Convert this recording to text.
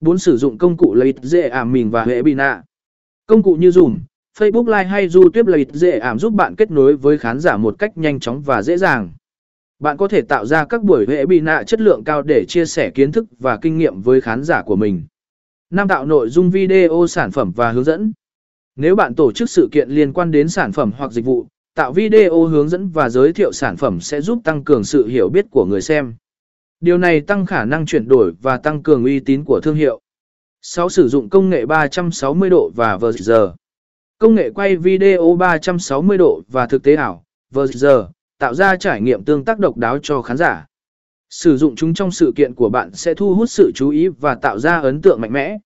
bốn Sử dụng công cụ lợi dễ ảm mình và hệ bị nạ. Công cụ như Zoom, Facebook Live hay YouTube lợi dễ ảm giúp bạn kết nối với khán giả một cách nhanh chóng và dễ dàng. Bạn có thể tạo ra các buổi hệ bị nạ chất lượng cao để chia sẻ kiến thức và kinh nghiệm với khán giả của mình. Năm tạo nội dung video sản phẩm và hướng dẫn. Nếu bạn tổ chức sự kiện liên quan đến sản phẩm hoặc dịch vụ, tạo video hướng dẫn và giới thiệu sản phẩm sẽ giúp tăng cường sự hiểu biết của người xem. Điều này tăng khả năng chuyển đổi và tăng cường uy tín của thương hiệu. 6. Sử dụng công nghệ 360 độ và VR. Công nghệ quay video 360 độ và thực tế ảo, VR, tạo ra trải nghiệm tương tác độc đáo cho khán giả. Sử dụng chúng trong sự kiện của bạn sẽ thu hút sự chú ý và tạo ra ấn tượng mạnh mẽ.